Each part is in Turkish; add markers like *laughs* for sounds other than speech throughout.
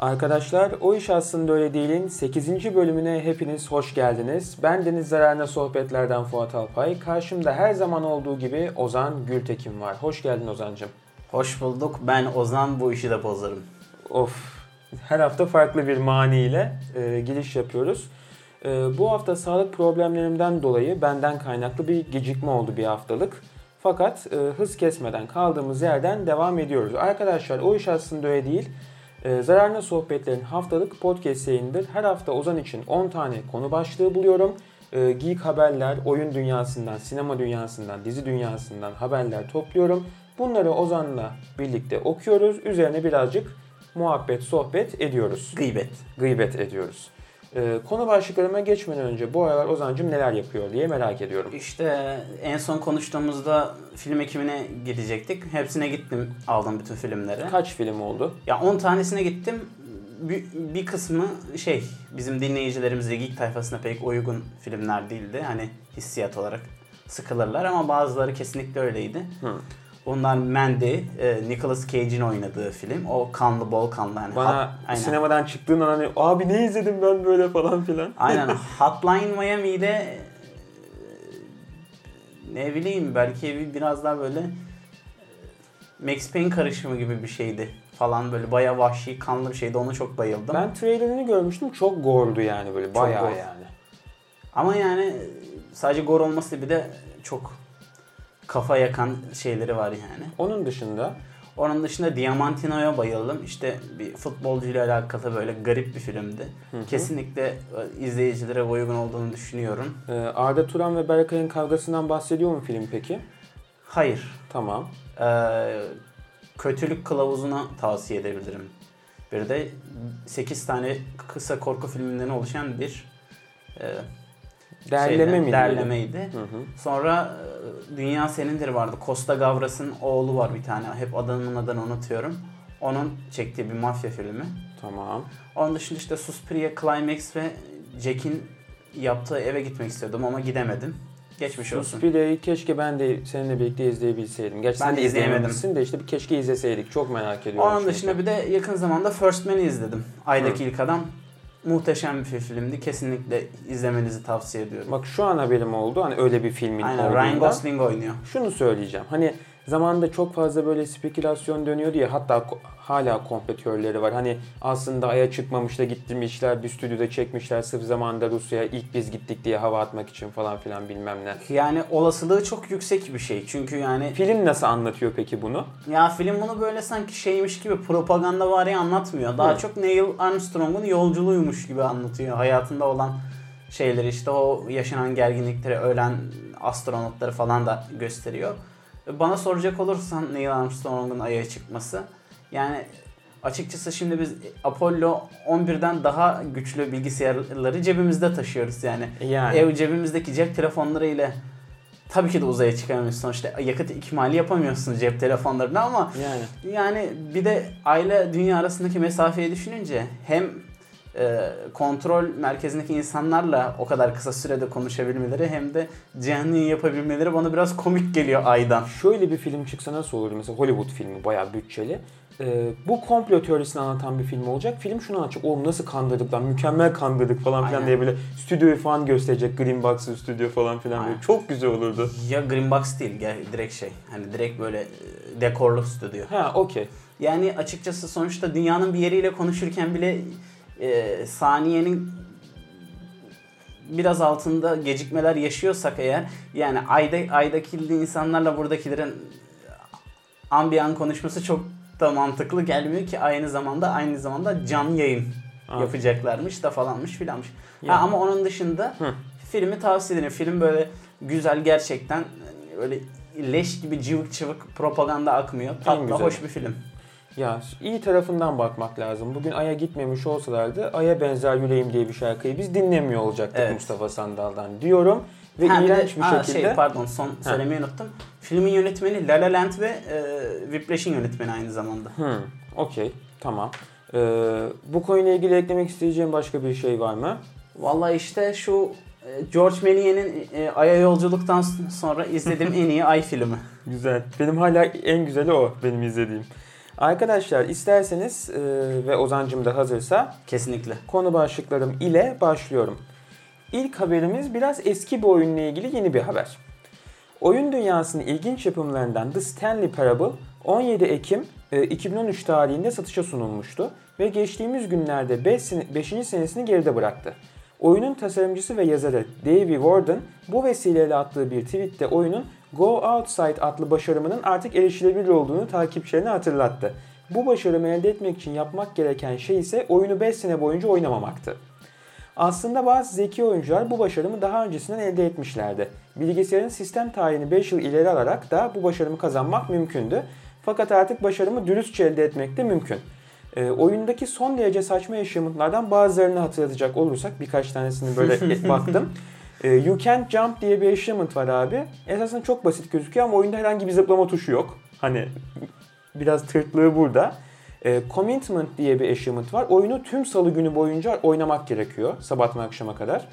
Arkadaşlar O İş Aslında Öyle Değil'in 8. bölümüne hepiniz hoş geldiniz. Ben Deniz Zararına Sohbetlerden Fuat Alpay. Karşımda her zaman olduğu gibi Ozan Gültekin var. Hoş geldin Ozancım. Hoş bulduk. Ben Ozan bu işi de bozarım. Of. Her hafta farklı bir maniyle e, giriş yapıyoruz. E, bu hafta sağlık problemlerimden dolayı benden kaynaklı bir gecikme oldu bir haftalık. Fakat e, hız kesmeden kaldığımız yerden devam ediyoruz. Arkadaşlar o iş aslında öyle değil. E, Zararlı Sohbetlerin haftalık podcast yayınıdır. Her hafta Ozan için 10 tane konu başlığı buluyorum. E, geek haberler, oyun dünyasından, sinema dünyasından, dizi dünyasından haberler topluyorum. Bunları Ozan'la birlikte okuyoruz. Üzerine birazcık muhabbet, sohbet ediyoruz. Gıybet. Gıybet ediyoruz. E, konu başlıklarıma geçmeden önce bu aralar Ozan'cım neler yapıyor diye merak ediyorum. İşte en son konuştuğumuzda film ekimine gidecektik. Hepsine gittim, aldım bütün filmleri. Kaç film oldu? Ya 10 tanesine gittim. Bir, bir kısmı şey bizim dinleyicilerimize geek tayfasına pek uygun filmler değildi. Hani hissiyat olarak sıkılırlar ama bazıları kesinlikle öyleydi. Hı. Bunlar Mandy, e, Nicolas Cage'in oynadığı film. O kanlı bol kanlı. Yani Bana hat- sinemadan çıktığın an hani abi ne izledim ben böyle falan filan. Aynen. *laughs* Hotline Miami'de e, ne bileyim belki bir- biraz daha böyle e, Max Payne karışımı gibi bir şeydi falan böyle bayağı vahşi kanlı bir şeydi onu çok bayıldım. Ben trailerini görmüştüm çok gordu yani böyle bayağı yani. Ama yani sadece gore olması bir de çok kafa yakan şeyleri var yani. Onun dışında Onun dışında Diamantino'ya bayıldım. İşte bir futbolcuyla alakalı böyle garip bir filmdi. Kesinlikle e, izleyicilere uygun olduğunu düşünüyorum. e, Arda Turan ve Berkay'ın kavgasından bahsediyor mu film peki? Hayır. Tamam. Ee, kötülük kılavuzuna tavsiye edebilirim. Bir de 8 tane kısa korku filminden oluşan bir e, Derleme şeyden-? Derlemeydi. Hı hı. Sonra e, Dünya Senindir vardı. Costa Gavras'ın oğlu var bir tane. Hep adamın adını unutuyorum. Onun çektiği bir mafya filmi. Tamam. Onun dışında işte Suspiria, Climax ve Jack'in yaptığı eve gitmek istiyordum ama gidemedim. Geçmiş olsun. Suspiria'yı keşke ben de seninle birlikte izleyebilseydim. Gerçi Ben sen de izleyemedim. de işte bir keşke izleseydik. Çok merak ediyorum. Onun çünkü. dışında bir de yakın zamanda First Man'i izledim. Aydaki İlk Adam. Muhteşem bir filmdi. Kesinlikle izlemenizi tavsiye ediyorum. Bak şu an haberim oldu hani öyle bir filmin Aynen olduğundan. Ryan Gosling oynuyor. Şunu söyleyeceğim. Hani zamanında çok fazla böyle spekülasyon dönüyordu ya hatta hala teorileri var. Hani aslında Ay'a çıkmamış da gittirmişler bir stüdyoda çekmişler sırf zamanında Rusya'ya ilk biz gittik diye hava atmak için falan filan bilmem ne. Yani olasılığı çok yüksek bir şey. Çünkü yani Film nasıl anlatıyor peki bunu? ya film bunu böyle sanki şeymiş gibi propaganda var ya anlatmıyor. Daha Hı. çok Neil Armstrong'un yolculuğuymuş gibi anlatıyor. Hayatında olan şeyleri işte o yaşanan gerginlikleri, ölen astronotları falan da gösteriyor. Bana soracak olursan Neil Armstrong'un Ay'a çıkması yani açıkçası şimdi biz Apollo 11'den daha güçlü bilgisayarları cebimizde taşıyoruz yani. Yani. Ev cebimizdeki cep telefonları ile tabii ki de uzaya çıkamıyorsun sonuçta yakıt ikmali yapamıyorsun cep telefonlarına ama Yani. yani bir de aile dünya arasındaki mesafeyi düşününce hem e, kontrol merkezindeki insanlarla o kadar kısa sürede konuşabilmeleri hem de canlı yapabilmeleri bana biraz komik geliyor aydan. Şöyle bir film çıksa nasıl olur? Mesela Hollywood filmi bayağı bütçeli. Ee, bu komplo teorisini anlatan bir film olacak. Film şunu anlatacak. Oğlum nasıl kandırdık lan mükemmel kandırdık falan filan Aynen. diye böyle stüdyoyu falan gösterecek. Green Box stüdyo falan filan böyle. Çok güzel olurdu. Ya Green Box değil direkt şey hani direkt böyle e, dekorlu stüdyo. Ha okey. Yani açıkçası sonuçta dünyanın bir yeriyle konuşurken bile e, saniyenin biraz altında gecikmeler yaşıyorsak eğer yani ayda aydaki insanlarla buradakilerin ambiyan konuşması çok da mantıklı gelmiyor ki aynı zamanda aynı zamanda canlı yayın Ha. yapacaklarmış da falanmış filanmış. Ya. Ha, ama onun dışında Hı. filmi tavsiye ederim. Film böyle güzel gerçekten öyle leş gibi cıvık çıvık propaganda akmıyor. Tatlı hoş bir film. Ya iyi tarafından bakmak lazım. Bugün Ay'a gitmemiş olsalardı Ay'a benzer yüreğim diye bir şarkıyı biz dinlemiyor olacaktık Evet. Mustafa Sandal'dan diyorum. Ve Ha, bir de- iğrenç bir şekilde... Şey, pardon son söylemeyi unuttum. Filmin yönetmeni La La Land ve e, Whiplash'in yönetmeni aynı zamanda. Hmm, okey tamam. Ee, bu konuyla ilgili eklemek isteyeceğim başka bir şey var mı? Vallahi işte şu e, George Méliès'in e, Ay'a yolculuktan sonra izlediğim en iyi Ay filmi. Güzel. Benim hala en güzeli o benim izlediğim. Arkadaşlar isterseniz e, ve Ozancım da hazırsa Kesinlikle. konu başlıklarım ile başlıyorum. İlk haberimiz biraz eski bir oyunla ilgili yeni bir haber. Oyun dünyasının ilginç yapımlarından The Stanley Parable 17 Ekim e, 2013 tarihinde satışa sunulmuştu ve geçtiğimiz günlerde 5. senesini geride bıraktı. Oyunun tasarımcısı ve yazarı Davey Warden bu vesileyle attığı bir tweette oyunun Go Outside adlı başarımının artık erişilebilir olduğunu takipçilerine hatırlattı. Bu başarımı elde etmek için yapmak gereken şey ise oyunu 5 sene boyunca oynamamaktı. Aslında bazı zeki oyuncular bu başarımı daha öncesinden elde etmişlerdi. Bilgisayarın sistem tarihini 5 yıl ileri alarak da bu başarımı kazanmak mümkündü. Fakat artık başarımı dürüstçe elde etmek de mümkün. E, oyundaki son derece saçma yaşamlardan bazılarını hatırlatacak olursak birkaç tanesini böyle *laughs* baktım. E, you Can't Jump diye bir achievement var abi. Esasında çok basit gözüküyor ama oyunda herhangi bir zıplama tuşu yok. Hani biraz tırtlığı burada. E, commitment diye bir achievement var. Oyunu tüm salı günü boyunca oynamak gerekiyor. Sabahtan akşama kadar.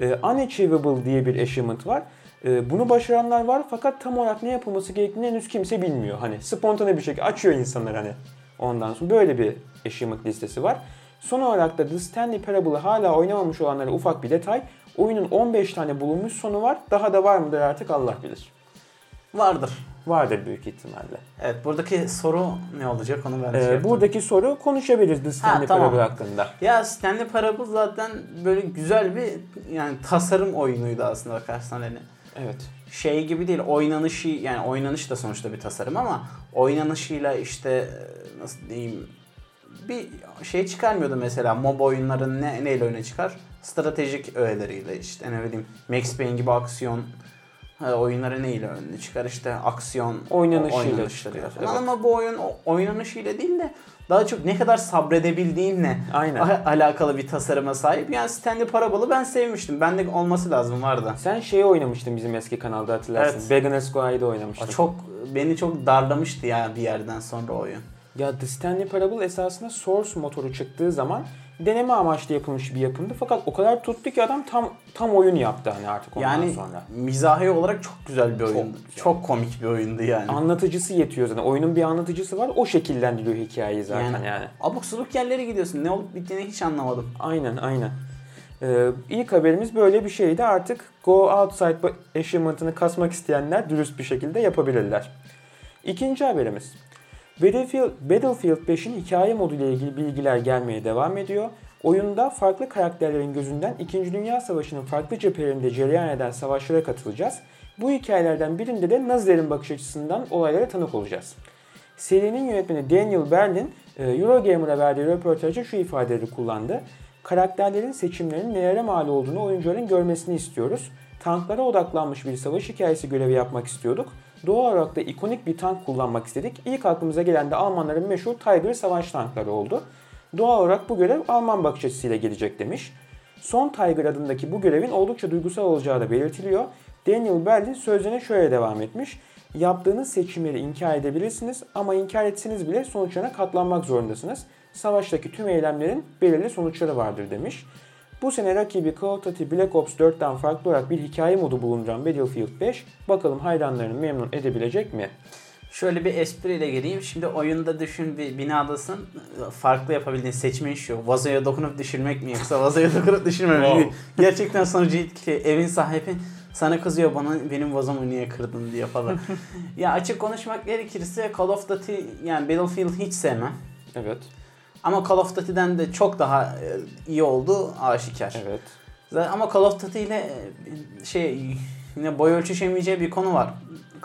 E, unachievable diye bir achievement var. E, bunu başaranlar var fakat tam olarak ne yapılması gerektiğini henüz kimse bilmiyor. Hani spontane bir şekilde açıyor insanlar hani. Ondan sonra böyle bir achievement listesi var. Son olarak da The Stanley Parable'ı hala oynamamış olanlara ufak bir detay. Oyunun 15 tane bulunmuş sonu var. Daha da var mıdır artık Allah bilir. Vardır. Vardır büyük ihtimalle. Evet buradaki soru ne olacak onu ben Ee, şey buradaki soru konuşabiliriz The Stanley tamam. Parable hakkında. Ya Stanley Parable zaten böyle güzel bir yani tasarım oyunuydu aslında bakarsan hani. Evet. Şey gibi değil oynanışı yani oynanış da sonuçta bir tasarım ama oynanışıyla işte e, nasıl diyeyim bir şey çıkarmıyordu mesela mob oyunların ne, neyle öne çıkar? Stratejik öğeleriyle işte ne bileyim Max Payne gibi aksiyon e, oyunları neyle öne çıkar işte aksiyon Oynanışıyla oynanışlarıyla çıkar, evet. ama bu oyun oynanışıyla değil de daha çok ne kadar sabredebildiğinle Aynen. alakalı bir tasarıma sahip. Yani Stanley Parable'ı ben sevmiştim. Bende olması lazım vardı. Sen şeyi oynamıştın bizim eski kanalda hatırlarsın. Evet. Beginner's Guide'ı oynamıştın. Çok beni çok darlamıştı ya bir yerden sonra oyun. Ya The Stanley Parable esasında Source motoru çıktığı zaman deneme amaçlı yapılmış bir yapımdı. Fakat o kadar tuttu ki adam tam tam oyun yaptı hani artık ondan Yani sonra. mizahi olarak çok güzel bir oyundu. Çok, güzel. komik bir oyundu yani. Anlatıcısı yetiyor zaten. Oyunun bir anlatıcısı var. O şekillendiriyor hikayeyi zaten yani. yani, abuk subuk yerlere gidiyorsun. Ne olup bittiğini hiç anlamadım. Aynen aynen. Ee, ilk haberimiz böyle bir şeydi. Artık Go Outside achievement'ını kasmak isteyenler dürüst bir şekilde yapabilirler. İkinci haberimiz. Battlefield, Battlefield 5'in hikaye modu ile ilgili bilgiler gelmeye devam ediyor. Oyunda farklı karakterlerin gözünden 2. Dünya Savaşı'nın farklı cephelerinde cereyan eden savaşlara katılacağız. Bu hikayelerden birinde de Nazilerin bakış açısından olaylara tanık olacağız. Serinin yönetmeni Daniel Berlin, e, Eurogamer'a verdiği röportajda şu ifadeleri kullandı. Karakterlerin seçimlerinin nelere mal olduğunu oyuncuların görmesini istiyoruz. Tanklara odaklanmış bir savaş hikayesi görevi yapmak istiyorduk. Doğal olarak da ikonik bir tank kullanmak istedik. İlk aklımıza gelen de Almanların meşhur Tiger savaş tankları oldu. Doğal olarak bu görev Alman bakış açısıyla gelecek demiş. Son Tiger adındaki bu görevin oldukça duygusal olacağı da belirtiliyor. Daniel Berlin sözlerine şöyle devam etmiş. Yaptığınız seçimleri inkar edebilirsiniz ama inkar etseniz bile sonuçlarına katlanmak zorundasınız. Savaştaki tüm eylemlerin belirli sonuçları vardır demiş. Bu sene rakibi Call of Duty Black Ops 4'ten farklı olarak bir hikaye modu bulunduran Battlefield 5 bakalım hayranlarını memnun edebilecek mi? Şöyle bir espriyle geleyim. Şimdi oyunda düşün bir binadasın. Farklı yapabildiğin seçmen şu. Vazoya dokunup düşürmek mi yoksa vazoya *laughs* dokunup düşürmemek mi? Gerçekten sonucu etkili. Evin sahibi sana kızıyor bana benim vazomu niye kırdın diye falan. *laughs* ya açık konuşmak gerekirse Call of Duty yani Battlefield hiç sevmem. Evet, Ama Call of Duty'den de çok daha e, iyi oldu aşikar. evet. Zaten Ama Call of Duty ile e, şey yine boy ölçüşemeyeceği bir konu var.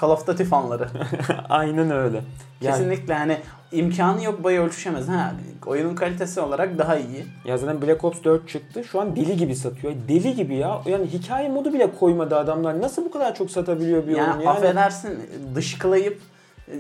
Call of Duty fanları. *laughs* Aynen öyle. Yani, Kesinlikle hani imkanı yok boy ölçüşemez. Ha, oyunun kalitesi olarak daha iyi. ya zaten Black Ops 4 çıktı. Şu an deli gibi satıyor. Deli gibi ya. Yani hikaye modu bile koymadı adamlar. Nasıl bu kadar çok satabiliyor bir Yani, oyun? Yani affedersin dışkılayıp e,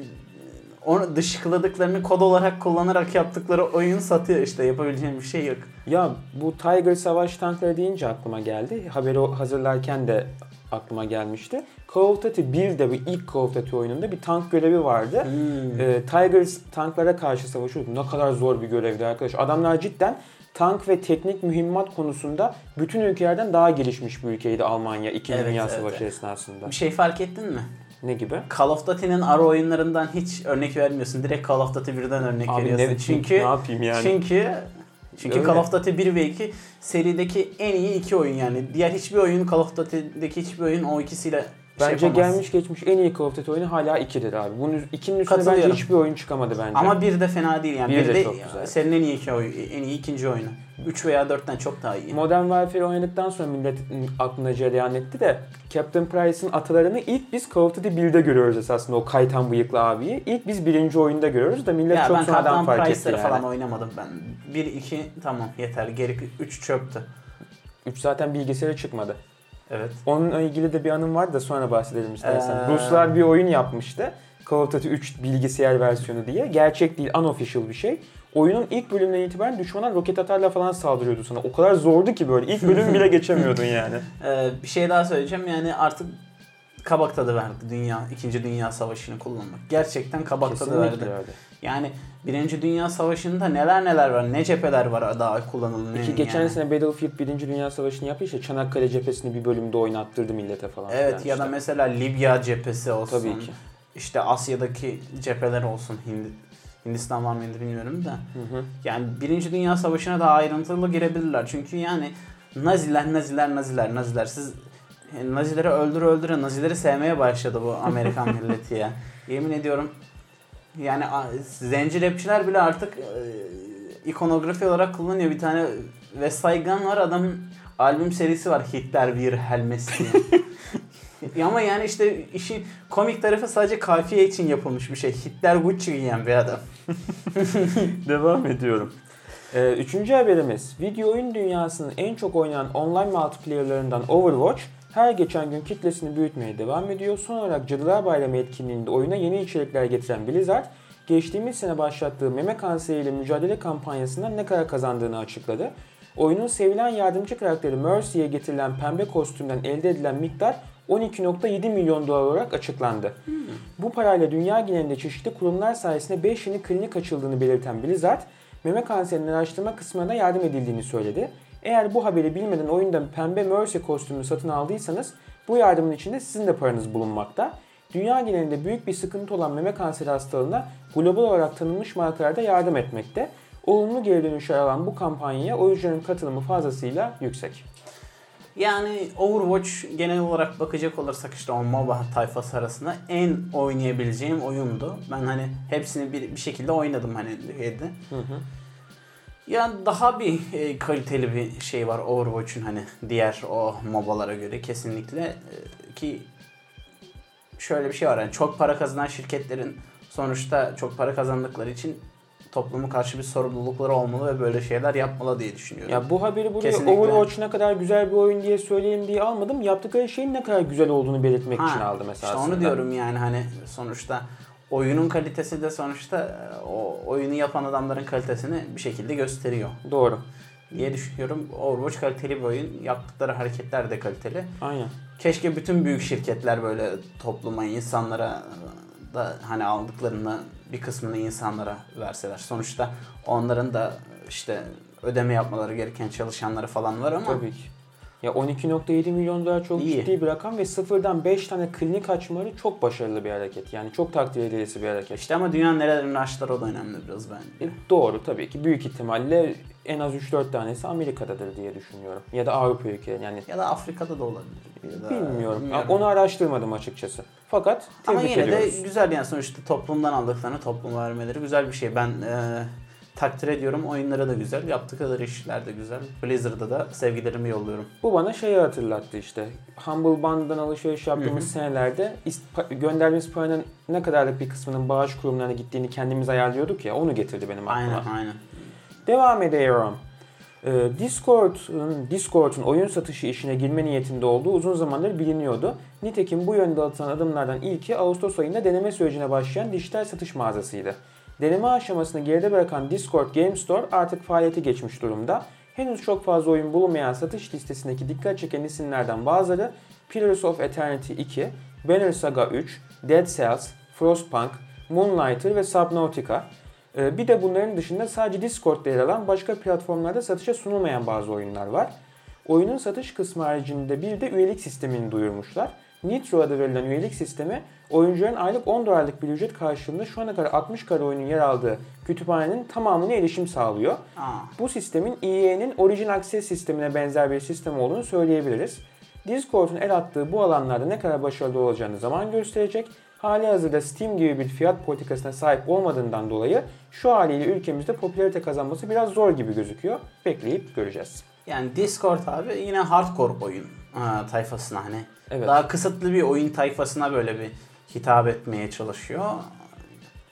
onu dışkıladıklarını kod olarak kullanarak yaptıkları oyun satıyor işte yapabileceğim bir şey yok. Ya bu Tiger savaş tankları deyince aklıma geldi. Haberi hazırlarken de aklıma gelmişti. Call of Duty 1'de bu ilk Call of Duty oyununda bir tank görevi vardı. Hmm. Ee, Tiger tanklara karşı savaşıyorduk. Ne kadar zor bir görevdi arkadaş. Adamlar cidden tank ve teknik mühimmat konusunda bütün ülkelerden daha gelişmiş bir ülkeydi Almanya 2. Evet, Dünya evet, Savaşı esnasında. Bir şey fark ettin mi? Ne gibi? Call of Duty'nin ara oyunlarından hiç örnek vermiyorsun. Direkt Call of Duty 1'den örnek Abi veriyorsun. ne, çünkü ne yapayım yani? çünkü çünkü Öyle. Call of Duty 1 ve 2 serideki en iyi iki oyun yani. Diğer hiçbir oyun Call of Duty'deki hiçbir oyun o ikisiyle şey Bence yapamaz. gelmiş geçmiş en iyi Call of Duty oyunu hala 2'dir abi. Bunun üz- ikinin üstüne bence hiçbir oyun çıkamadı bence. Ama bir de fena değil yani. Bir Bir, de de, çok güzel. senin en iyi iki oyun, en iyi ikinci oyunu. 3 veya 4'ten çok daha iyi. Modern Warfare oynadıktan sonra millet aklına cereyan etti de Captain Price'ın atalarını ilk biz Call of Duty 1'de görüyoruz esasında o kaytan bıyıklı abiyi. İlk biz birinci oyunda görüyoruz da millet ya çok ben sonradan Captain fark etti yani. falan oynamadım ben. 1 2 tamam yeter. Geri 3 çöptü. 3 zaten bilgisayara çıkmadı. Evet. Onunla ilgili de bir anım var da sonra bahsedelim istersen. Ee, Ruslar bir oyun yapmıştı. Call of Duty 3 bilgisayar versiyonu diye. Gerçek değil, unofficial bir şey. Oyunun ilk bölümünden itibaren düşmana roket atarla falan saldırıyordu sana. O kadar zordu ki böyle. ilk bölüm bile geçemiyordun yani. *laughs* Ee, bir şey daha söyleyeceğim yani artık kabak tadı verdi dünya, ikinci dünya savaşını kullanmak. Gerçekten kabak tadı verdi. Kesinlikle öyle. Yani birinci dünya savaşında neler neler var, ne cepheler var daha kullanılıyor. Ki geçen yani. sene Battlefield 1. Dünya Savaşı'nı yaptı işte Çanakkale cephesini bir bölümde oynattırdı millete falan. Evet ya da işte. mesela Libya cephesi olsun. Tabii ki. İşte Asya'daki cepheler olsun. Hindi, Hindistan var mıydı bilmiyorum da. Hı hı. Yani Birinci Dünya Savaşı'na daha ayrıntılı girebilirler. Çünkü yani Naziler, Naziler, Naziler, Naziler. Siz Nazileri öldüre öldüre Nazileri sevmeye başladı bu Amerikan *laughs* milleti ya. Yemin ediyorum yani zenci rapçiler bile artık e, ikonografi olarak kullanıyor. Bir tane West Gun var adamın albüm serisi var Hitler Bir Helmes diye. *laughs* Ya Ama yani işte işin komik tarafı sadece kafiye için yapılmış bir şey. Hitler Gucci giyen bir adam. *laughs* Devam ediyorum. Ee, üçüncü haberimiz. Video oyun dünyasının en çok oynanan online multiplayerlarından Overwatch her geçen gün kitlesini büyütmeye devam ediyor. Son olarak Cadılar Bayramı etkinliğinde oyuna yeni içerikler getiren Blizzard, geçtiğimiz sene başlattığı meme kanseriyle mücadele kampanyasından ne kadar kazandığını açıkladı. Oyunun sevilen yardımcı karakteri Mercy'ye getirilen pembe kostümden elde edilen miktar 12.7 milyon dolar olarak açıklandı. Bu parayla dünya genelinde çeşitli kurumlar sayesinde 5 yeni klinik açıldığını belirten Blizzard, meme kanserinin araştırma kısmına da yardım edildiğini söyledi. Eğer bu haberi bilmeden oyunda pembe Mercy kostümünü satın aldıysanız bu yardımın içinde sizin de paranız bulunmakta. Dünya genelinde büyük bir sıkıntı olan meme kanseri hastalığına global olarak tanınmış markalar da yardım etmekte. Olumlu geri dönüşler alan bu kampanyaya oyuncuların katılımı fazlasıyla yüksek. Yani Overwatch genel olarak bakacak olursak işte o MOBA tayfası arasında en oynayabileceğim oyundu. Ben hani hepsini bir, bir şekilde oynadım hani. Hı hı. Yani daha bir e, kaliteli bir şey var Overwatch'un hani diğer o MOBA'lara göre kesinlikle E, ki şöyle bir şey var yani çok para kazanan şirketlerin sonuçta çok para kazandıkları için toplumu karşı bir sorumlulukları olmalı ve böyle şeyler yapmalı diye düşünüyorum. Ya bu haberi buraya Kesinlikle. Overwatch ne kadar güzel bir oyun diye söyleyeyim diye almadım. Yaptıkları şeyin ne kadar güzel olduğunu belirtmek için aldım mesela. İşte onu diyorum yani hani sonuçta oyunun kalitesi de sonuçta e, o oyunu yapan adamların kalitesini bir şekilde gösteriyor Doğru. diye düşünüyorum. Overwatch kaliteli bir oyun. Yaptıkları hareketler de kaliteli. Aynen. Keşke bütün büyük şirketler böyle topluma, insanlara da hani aldıklarını bir kısmını insanlara verseler. Sonuçta onların da işte ödeme yapmaları gereken çalışanları falan var ama Tabii ki. Ya 12.7 milyon dolar çok İyi. ciddi bir rakam ve sıfırdan 5 tane klinik açmaları çok başarılı bir hareket. Yani çok takdir edilesi bir hareket. işte ama dünyanın nerelerinde açtılar o da önemli biraz bence. E, Doğru tabii ki. Büyük ihtimalle en az 3-4 tanesi Amerika'dadır diye düşünüyorum. Ya da Avrupa ülkeleri yani Ya da Afrika'da da olabilir. Ya da- bilmiyorum. bilmiyorum. Onu araştırmadım açıkçası. Fakat Ama tebrik yine ediyoruz. de güzel yani sonuçta toplumdan aldıklarını topluma vermeleri güzel bir şey. Ben e, takdir ediyorum. Oyunları da güzel. Yaptıkları işler de güzel. Blizzard'a da sevgilerimi yolluyorum. Bu bana şeyi hatırlattı işte. Humble Bundle'dan alışveriş yaptığımız Hı hı. senelerde gönderdiğimiz paranın ne kadarlık bir kısmının bağış kurumlarına gittiğini kendimiz ayarlıyorduk ya. Onu getirdi benim aklıma. Aynen aynen. Devam ediyorum. Ee, Discord'un Discord'un oyun satışı işine girme niyetinde olduğu uzun zamandır biliniyordu. Nitekim bu yönde atılan adımlardan ilki Ağustos ayında deneme sürecine başlayan dijital satış mağazasıydı. Deneme aşamasını geride bırakan Discord Game Store artık faaliyete geçmiş durumda. Henüz çok fazla oyun bulunmayan satış listesindeki dikkat çeken isimlerden bazıları Pillars of Eternity 2, Banner Saga 3, Dead Cells, Frostpunk, Moonlighter ve Subnautica. Ee, Bir de bunların dışında sadece Discord'da yer alan başka platformlarda satışa sunulmayan bazı oyunlar var. oyunun satış kısmı haricinde bir de üyelik sistemini duyurmuşlar. Nitro adı verilen üyelik sistemi oyuncuların aylık 10 dolarlık bir ücret karşılığında şu ana kadar 60 kare oyunun yer aldığı kütüphanenin tamamına erişim sağlıyor. Aa, Bu sistemin EA'nin Origin Access sistemine benzer bir sistem olduğunu söyleyebiliriz. Discord'un el attığı bu alanlarda ne kadar başarılı olacağını zaman gösterecek. Hali hazırda Steam gibi bir fiyat politikasına sahip olmadığından dolayı şu haliyle ülkemizde popülarite kazanması biraz zor gibi gözüküyor. Bekleyip göreceğiz. yani Discord abi yine hardcore oyun tayfasına hani Evet. daha kısıtlı bir oyun tayfasına böyle bir hitap etmeye çalışıyor.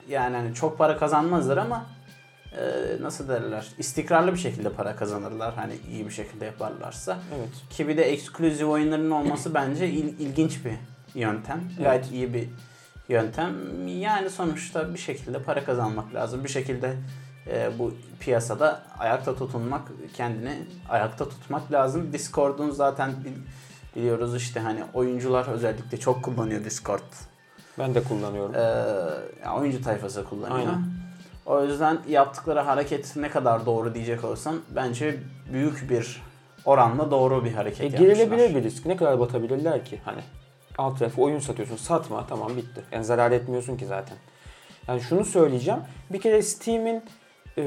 Yani hani çok para kazanmazlar ama e, nasıl derler istikrarlı bir şekilde para kazanırlar hani iyi bir şekilde yaparlarsa. Evet. Ki bir de ekskluzif oyunların olması bence il- ilginç bir yöntem. Gayet iyi bir yöntem. Yani sonuçta bir şekilde para kazanmak lazım. Bir şekilde e, bu piyasada ayakta tutunmak, kendini ayakta tutmak lazım. Discord'un zaten bil- biliyoruz işte hani oyuncular özellikle çok kullanıyor Discord. Ben de kullanıyorum. Ee, yani oyuncu tayfası kullanıyor. Aynen. O yüzden yaptıkları hareket ne kadar doğru diyecek olsam bence büyük bir oranla doğru bir hareket E, yapmışlar. girilebilir bir risk. Ne kadar batabilirler ki? Hani alt tarafı oyun satıyorsun. Satma tamam bitti. Yani zarar etmiyorsun ki zaten. Yani şunu söyleyeceğim. Bir kere Steam'in e,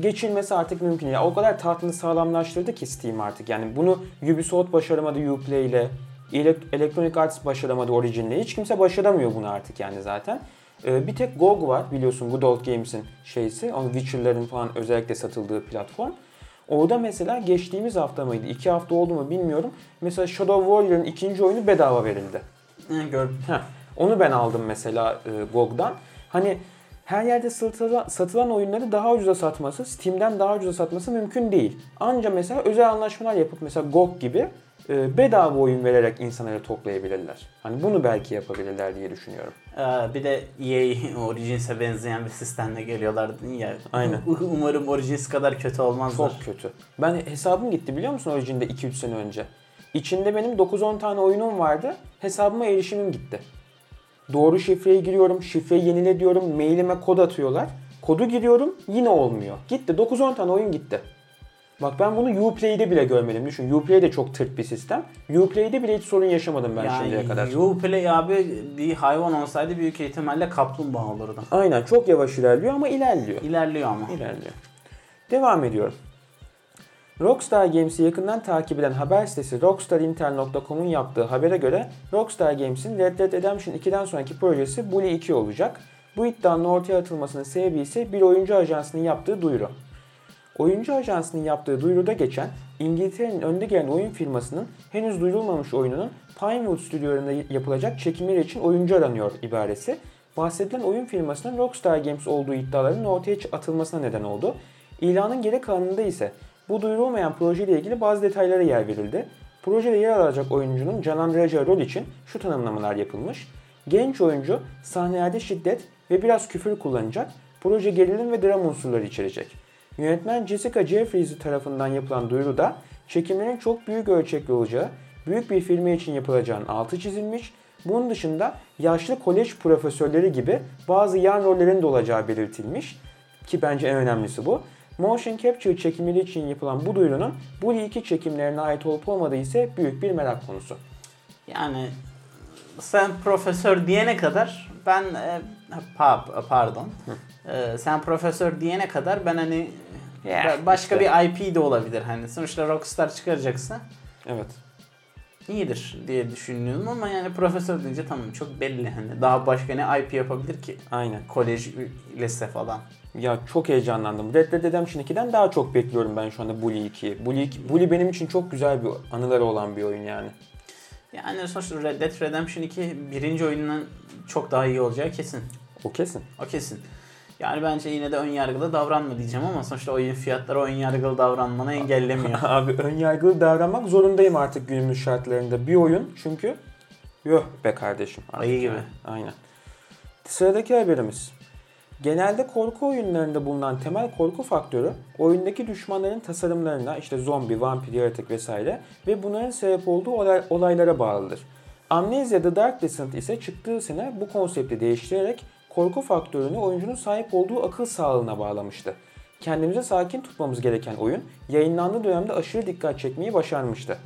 geçilmesi artık mümkün. Ya o kadar tahtını sağlamlaştırdı ki Steam artık. Yani bunu Ubisoft başaramadı Uplay ile. Ele- Electronic Arts başaramadı Origin'le. Hiç kimse başaramıyor bunu artık yani zaten. E, bir tek GOG var biliyorsun Good Old Games'in şeysi. Onun Witcher'ların falan özellikle satıldığı platform. Orada mesela geçtiğimiz hafta mıydı? iki hafta oldu mu bilmiyorum. Mesela Shadow Warrior'ın ikinci oyunu bedava verildi. Gördüm. Heh, onu ben aldım mesela e, GOG'dan. Hani her yerde satılan, satılan oyunları daha ucuza satması, Steam'den daha ucuza satması mümkün değil. Anca mesela özel anlaşmalar yapıp mesela GOG gibi bedava oyun vererek insanları toplayabilirler. Hani bunu belki yapabilirler diye düşünüyorum. Ee, bir de EA *laughs* Origins'e benzeyen bir sistemle geliyorlar ya. Aynen. Umarım Origins kadar kötü olmazlar. Çok kötü. Ben hesabım gitti biliyor musun Origin'de 2-3 sene önce. İçinde benim 9-10 tane oyunum vardı. Hesabıma erişimim gitti. Doğru şifreyi giriyorum, şifreyi yenile diyorum, mailime kod atıyorlar. Kodu giriyorum, yine olmuyor. Gitti, 9-10 tane oyun gitti. Bak ben bunu Uplay'de bile görmedim. Düşün, Uplay de çok tırt bir sistem. Uplay'de bile hiç sorun yaşamadım ben şimdiye kadar. Yani Uplay abi bir hayvan olsaydı büyük ihtimalle kaplumbağa olurdu. Aynen, çok yavaş ilerliyor ama ilerliyor. İlerliyor ama. İlerliyor. Devam ediyorum. Rockstar Games'i yakından takip eden haber sitesi rockstarintel.com'un yaptığı habere göre Rockstar Games'in Red Dead Redemption 2'den sonraki projesi Bully 2 olacak. Bu iddianın ortaya atılmasının sebebi ise bir oyuncu ajansının yaptığı duyuru. Oyuncu ajansının yaptığı duyuruda geçen İngiltere'nin önde gelen oyun firmasının henüz duyurulmamış oyununun Pinewood stüdyolarında yapılacak çekimleri için oyuncu aranıyor ibaresi. Bahsedilen oyun firmasının Rockstar Games olduğu iddialarının ortaya atılmasına neden oldu. İlanın geri kalanında ise bu duyurulmayan projeyle ilgili bazı detaylara yer verildi. Projede yer alacak oyuncunun canlandıracağı rol için şu tanımlamalar yapılmış. Genç oyuncu sahnelerde şiddet ve biraz küfür kullanacak. Proje gerilim ve dram unsurları içerecek. Yönetmen Jessica Jeffries tarafından yapılan duyuruda çekimlerin çok büyük ölçekli olacağı, büyük bir filmi için yapılacağının altı çizilmiş. Bunun dışında yaşlı kolej profesörleri gibi bazı yan rollerin de olacağı belirtilmiş. Ki bence en önemlisi bu. Motion Capture çekimleri için yapılan bu duyurunun bu iki çekimlerine ait olup olmadığı ise büyük bir merak konusu. Yani sen profesör diyene kadar ben e, pa- pardon. E, sen profesör diyene kadar ben hani Ba- başka işte. bir IP de olabilir hani sonuçta Rockstar çıkaracaksa Evet. iyidir diye düşünüyorum ama yani profesör deyince tamam çok belli hani daha başka ne IP yapabilir ki Aynen. kolej lise falan. Ya çok heyecanlandım. Red Dead Redemption 2'den daha çok bekliyorum ben şu anda Bully 2'yi. Bully, 2, Bully benim için çok güzel bir anıları olan bir oyun yani. Yani sonuçta Red Dead Redemption 2 birinci oyundan çok daha iyi olacağı kesin. O kesin. O kesin. Yani bence yine de ön yargılı davranma diyeceğim ama sonuçta oyun fiyatları ön yargılı davranmanı engellemiyor. *laughs* Abi ön yargılı davranmak zorundayım artık günümüz şartlarında. Bir oyun çünkü Yok be kardeşim. Ayı gibi. yani. Aynen. Sıradaki haberimiz. Genelde korku oyunlarında bulunan temel korku faktörü oyundaki düşmanların tasarımlarına işte zombi, vampir, yaratık vesaire ve bunların sebep olduğu olay- olaylara bağlıdır. Amnesia The Dark Descent ise çıktığı sene bu konsepti değiştirerek korku faktörünü oyuncunun sahip olduğu akıl sağlığına bağlamıştı. kendimizi sakin tutmamız gereken oyun yayınlandığı dönemde aşırı dikkat çekmeyi başarmıştı.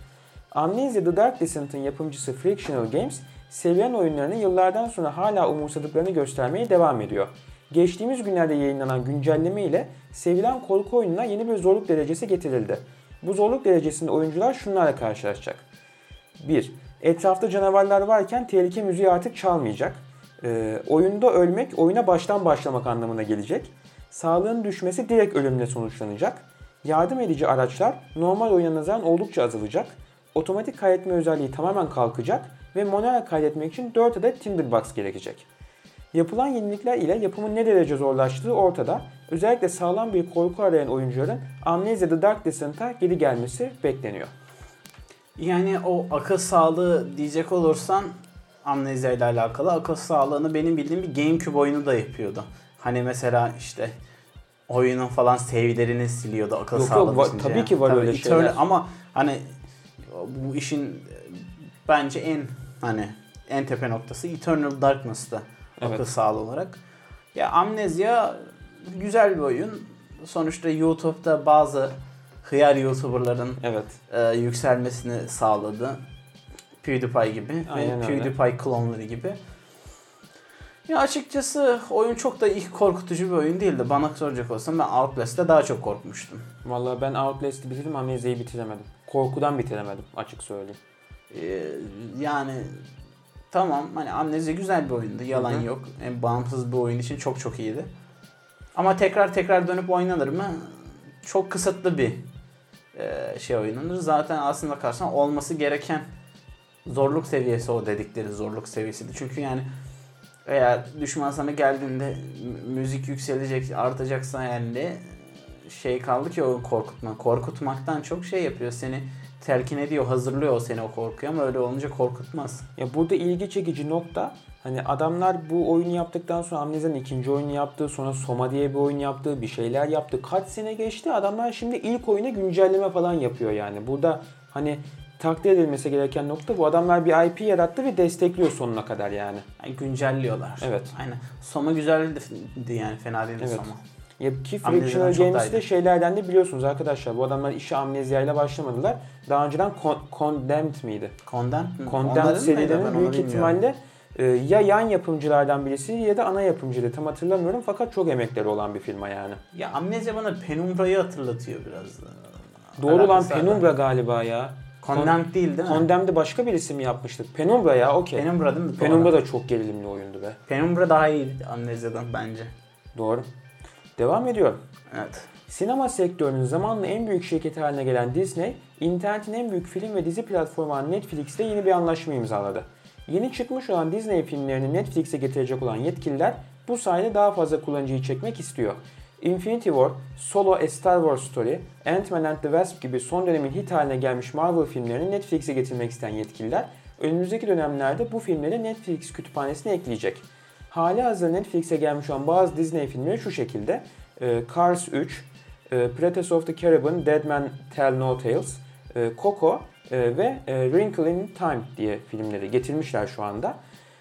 Amnesia The Dark Descent'ın yapımcısı Frictional Games, sevilen oyunlarını yıllardan sonra hala umursadıklarını göstermeye devam ediyor. Geçtiğimiz günlerde yayınlanan güncelleme ile sevilen korku oyununa yeni bir zorluk derecesi getirildi. Bu zorluk derecesinde oyuncular şunlarla karşılaşacak. 1. Etrafta canavarlar varken tehlike müziği artık çalmayacak. Ee, oyunda ölmek oyuna baştan başlamak anlamına gelecek. Sağlığın düşmesi direkt ölümle sonuçlanacak. Yardım edici araçlar normal oyuna nazaran oldukça azalacak. Otomatik kaydetme özelliği tamamen kalkacak ve manuel kaydetmek için 4 adet Tinderbox gerekecek. Yapılan yenilikler ile yapımın ne derece zorlaştığı ortada. Özellikle sağlam bir korku arayan oyuncuların Amnesia The Dark Descent'a geri gelmesi bekleniyor. Yani o akıl sağlığı diyecek olursan amnezya ile alakalı akıl sağlığını benim bildiğim bir GameCube oyunu da yapıyordu. Hani mesela işte oyunun falan save'lerini siliyordu akıl Yok, sağlığı yok, tabii yani. ki var öyle Eternal- şeyler. Ama hani bu işin e, bence en hani en tepe noktası Eternal Darkness'ta Evet. akıl sağlığı olarak. Ya Amnesia güzel bir oyun. Sonuçta YouTube'da bazı hıyar YouTuber'ların Evet. e, yükselmesini sağladı. PewDiePie gibi Aynen ve öyle. PewDiePie klonları gibi. Ya açıkçası oyun çok da ilk korkutucu bir oyun değildi. Bana soracak olsam ben Outlast'ta daha çok korkmuştum. Vallahi ben Outlast'ı bitirdim Amnesia'yı bitiremedim. Korkudan bitiremedim açık söyleyeyim. Ee, yani tamam hani Amnesia güzel bir oyundu. Yalan Hı hı. yok. En bağımsız bir oyun için çok çok iyiydi. Ama tekrar tekrar dönüp oynanır mı? Çok kısıtlı bir e, şey oynanır. Zaten aslında karşısına olması gereken zorluk seviyesi o dedikleri zorluk seviyesiydi. Çünkü yani eğer düşman sana geldiğinde mü- müzik yükselecek, artacaksa yani şey kaldı ki o korkutma. Korkutmaktan çok şey yapıyor. Seni telkin ediyor, hazırlıyor seni o korkuya ama öyle olunca korkutmaz. Ya burada ilgi çekici nokta hani adamlar bu oyunu yaptıktan sonra Amnesia'nın ikinci oyunu yaptı, sonra Soma diye bir oyun yaptı, bir şeyler yaptı. Kaç sene geçti adamlar şimdi ilk oyuna güncelleme falan yapıyor yani. Burada hani takdir edilmesi gereken nokta bu. Adamlar bir IP yarattı ve destekliyor sonuna kadar yani. Yani güncelliyorlar. Evet. Aynen. Soma güzeldi yani fena değildi Evet. Soma. Ya ki Frictional Games'te iyi. şeylerden de biliyorsunuz arkadaşlar. Bu adamlar işe Amnesia ile başlamadılar. Daha önceden Con- Condemned miydi? Condemned mi? Condemned Onların serilerinin büyük ihtimalle e, ya yan yapımcılardan birisi ya da ana yapımcıydı. Tam hatırlamıyorum fakat çok emekleri olan bir firma yani. Ya Amnesia bana Penumbra'yı hatırlatıyor biraz. Doğru lan Alakası var. Penumbra galiba ya. Condemned değil değil mi? Condemned'i başka bir isim yapmıştık. Penumbra ya okey. Penumbra değil mi? Penumbra da çok gerilimli oyundu be. Penumbra daha iyi Amnesia'dan bence. Doğru. Devam ediyorum. Evet. Sinema sektörünün zamanla en büyük şirketi haline gelen Disney, internetin en büyük film ve dizi platformu olan Netflix'te yeni bir anlaşma imzaladı. Yeni çıkmış olan Disney filmlerini Netflix'e getirecek olan yetkililer bu sayede daha fazla kullanıcıyı çekmek istiyor. Infinity War, Solo A Star Wars Story, Ant-Man and the Wasp gibi son dönemin hit haline gelmiş Marvel filmlerini Netflix'e getirmek isteyen yetkililer, önümüzdeki dönemlerde bu filmleri Netflix kütüphanesine ekleyecek. Hali hazırda Netflix'e gelmiş olan bazı Disney filmleri şu şekilde. Ee, Cars 3, e, Pirates of the Caribbean, Dead Man Tell No Tales, e, Coco e, ve e, Wrinkle in Time diye filmleri getirmişler şu anda.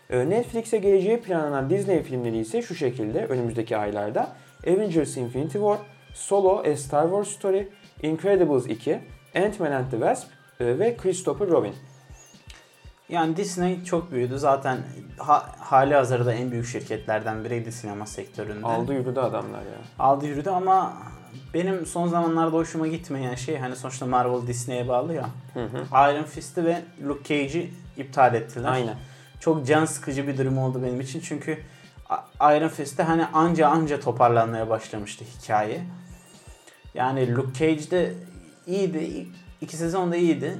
E, Netflix'e geleceği planlanan Disney filmleri ise şu şekilde önümüzdeki aylarda. Avengers Infinity War, Solo A Star Wars Story, Incredibles 2, Ant-Man and the Wasp e, ve Christopher Robin. Yani Disney çok büyüdü. Zaten ha, hali hazırda en büyük şirketlerden biriydi sinema sektöründe. Aldı yürüdü adamlar ya. Aldı yürüdü ama benim son zamanlarda hoşuma gitmeyen şey hani sonuçta Marvel Disney'e bağlı ya. Hı hı. Iron Fist'i ve Luke Cage'i iptal ettiler. Aynen. Çok can sıkıcı bir durum oldu benim için çünkü Iron Fist'te hani anca anca toparlanmaya başlamıştı hikaye. Yani Luke Cage de iyiydi. İki sezonda iyiydi.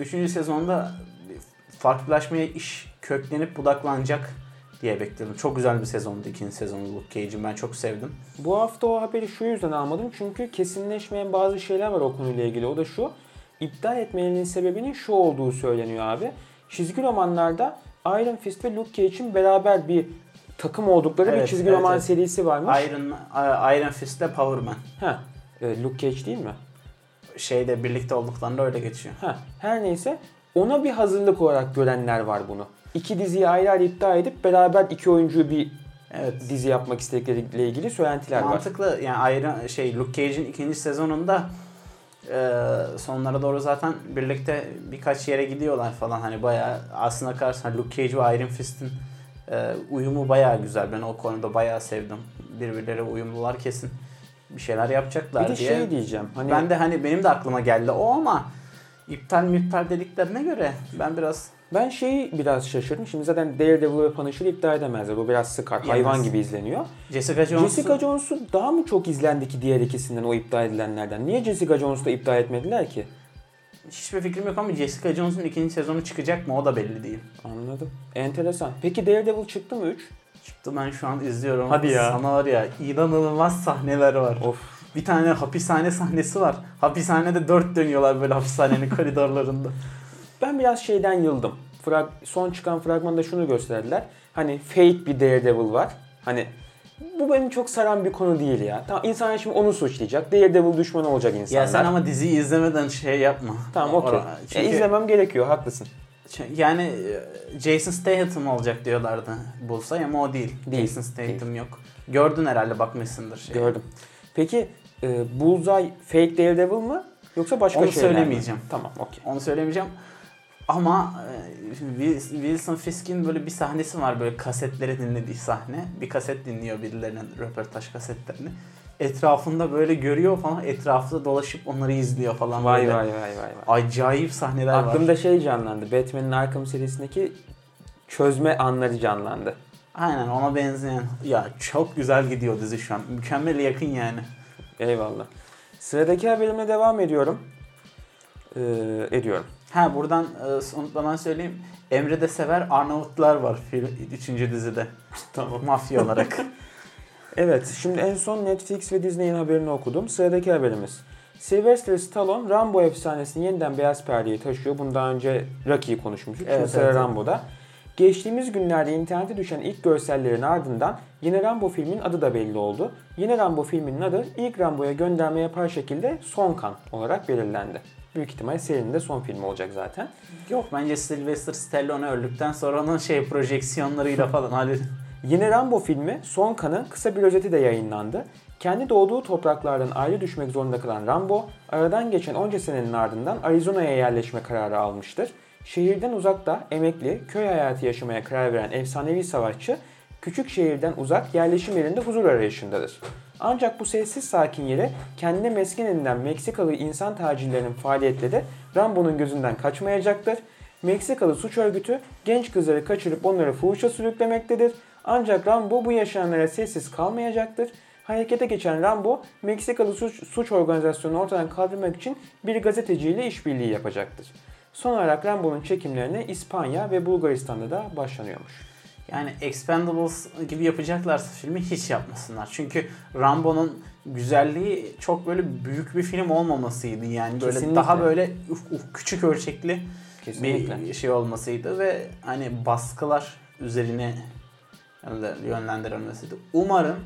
Üçüncü sezonda farklılaşmaya iş köklenip budaklanacak diye bekliyordum. Çok güzel bir sezondu ikinci sezonu Luke Cage'in. Ben çok sevdim. Bu hafta o haberi şu yüzden almadım çünkü kesinleşmeyen bazı şeyler var o konuyla ilgili. O da şu, iptal etmelerinin sebebinin şu olduğu söyleniyor abi. Çizgi romanlarda Iron Fist ve Luke Cage'in beraber bir takım oldukları bir Evet, çizgi evet, roman evet. serisi varmış. Iron, Iron Fist'le Power Man. Ha, e, Luke Cage değil mi? Şeyde birlikte olduklarında öyle geçiyor. Ha, her neyse ona bir hazırlık olarak görenler var bunu. İki diziyi ayrı ayrı iptal edip beraber iki oyuncuyu bir Evet. dizi yapmak istedikleriyle ilgili söylentiler var. Mantıklı yani ayrı şey Luke Cage'in ikinci sezonunda e, sonlara doğru zaten birlikte birkaç yere gidiyorlar falan hani bayağı aslında karşısında Luke Cage ve Iron Fist'in e, uyumu bayağı güzel. Ben o konuda bayağı sevdim. Birbirleri uyumlular kesin. Bir şeyler yapacaklar Bir de diye. şey diyeceğim. Hani Ben de hani benim de aklıma geldi o ama iptal mi iptal dediklerine göre ben biraz Ben şeyi biraz şaşırdım. Şimdi zaten Daredevil ve Punisher'ı iptal edemezler. Bu biraz sıkar. Yemez. Hayvan gibi izleniyor. Jessica Jones'u Jessica Jones'u daha mı çok izlendi ki diğer ikisinden o iptal edilenlerden? Niye Jessica Jones'u da iptal etmediler ki? Hiçbir fikrim yok ama Jessica Jones'un ikinci sezonu çıkacak mı o da belli değil. Anladım. Enteresan. Peki Daredevil çıktı mı 3? Çıktı ben şu an izliyorum. Hadi ya. Sana var ya inanılmaz sahneler var. Of. Bir tane hapishane sahnesi var. Hapishanede dört dönüyorlar böyle hapishanenin *laughs* koridorlarında. Ben biraz şeyden yıldım. Frag son çıkan fragmanda şunu gösterdiler. Hani fake bir Daredevil var. Hani bu beni çok saran bir konu değil ya. Tamam insanlar şimdi onu suçlayacak. Daredevil düşmanı olacak insanlar. ya sen ama diziyi izlemeden şey yapma. Tamam okey. E, Çünkü izlemem gerekiyor haklısın. Yani e, Jason Statham olacak diyorlardı bulsa ama o değil. Değil, Jason Statham yok. Gördün herhalde bakmışsındır. Şey. Gördüm. Peki e, Bullseye fake Daredevil mı? Yoksa başka Onu şeyler mi? söylemeyeceğim. Tamam okey. Onu söylemeyeceğim. Ama e, Wilson Fisk'in böyle bir sahnesi var böyle kasetleri dinlediği sahne. Bir kaset dinliyor birilerinin röportaj kasetlerini. Etrafında böyle görüyor falan etrafında dolaşıp onları izliyor falan Vay böyle. vay vay vay. vay. Acayip sahneler var. Aklımda şey canlandı. Batman'in Arkham serisindeki çözme anları canlandı. Aynen ona benzeyen. Ya çok güzel gidiyor dizi şu an. Mükemmel yakın yani. Eyvallah. Sıradaki haberime devam ediyorum. Ee, ediyorum. Ha buradan e, unutmadan söyleyeyim. Emre de sever Arnavutlar var film 3. dizide. Tamam. Mafya olarak. *laughs* Evet, şimdi en son Netflix ve Disney'in haberini okudum. Sıradaki haberimiz. Sylvester Stallone Rambo efsanesini yeniden beyaz perdeye taşıyor. Bunu daha önce Rocky'yi konuşmuştuk. Şimdi Evet, sıra evet. Rambo'da. Geçtiğimiz günlerde internete düşen ilk görsellerin ardından yeni Rambo filminin adı da belli oldu. Yeni Rambo filminin adı ilk Rambo'ya gönderme yapar şekilde Son Kan olarak belirlendi. Büyük ihtimal serinin de son filmi olacak zaten. Yok bence Sylvester Stallone öldükten sonra onun şey projeksiyonlarıyla falan halledin. Yeni Rambo filmi Son Kan'ın kısa bir özeti de yayınlandı. Kendi doğduğu topraklardan ayrı düşmek zorunda kalan Rambo, aradan geçen onca senenin ardından Arizona'ya yerleşme kararı almıştır. Şehirden uzakta emekli, köy hayatı yaşamaya karar veren efsanevi savaşçı, küçük şehirden uzak yerleşim yerinde huzur arayışındadır. Ancak bu sessiz sakin yere kendine mesken edinen Meksikalı insan tacirlerinin faaliyetleri Rambo'nun gözünden kaçmayacaktır. Meksikalı suç örgütü genç kızları kaçırıp onları fuhuşa sürüklemektedir. Ancak Rambo bu yaşananlara sessiz kalmayacaktır. Harekete geçen Rambo, Meksikalı suç, suç organizasyonunu ortadan kaldırmak için bir gazeteciyle işbirliği yapacaktır. Son olarak Rambo'nun çekimlerine İspanya ve Bulgaristan'da da başlanıyormuş. Yani Expendables gibi yapacaklarsa filmi hiç yapmasınlar. Çünkü Rambo'nun güzelliği çok böyle büyük bir film olmamasıydı yani. Böyle Kesinlikle. daha böyle uf, uf, küçük ölçekli Kesinlikle. bir şey olmasıydı ve hani baskılar üzerine yönle- yönlendirilmesiydi. Umarım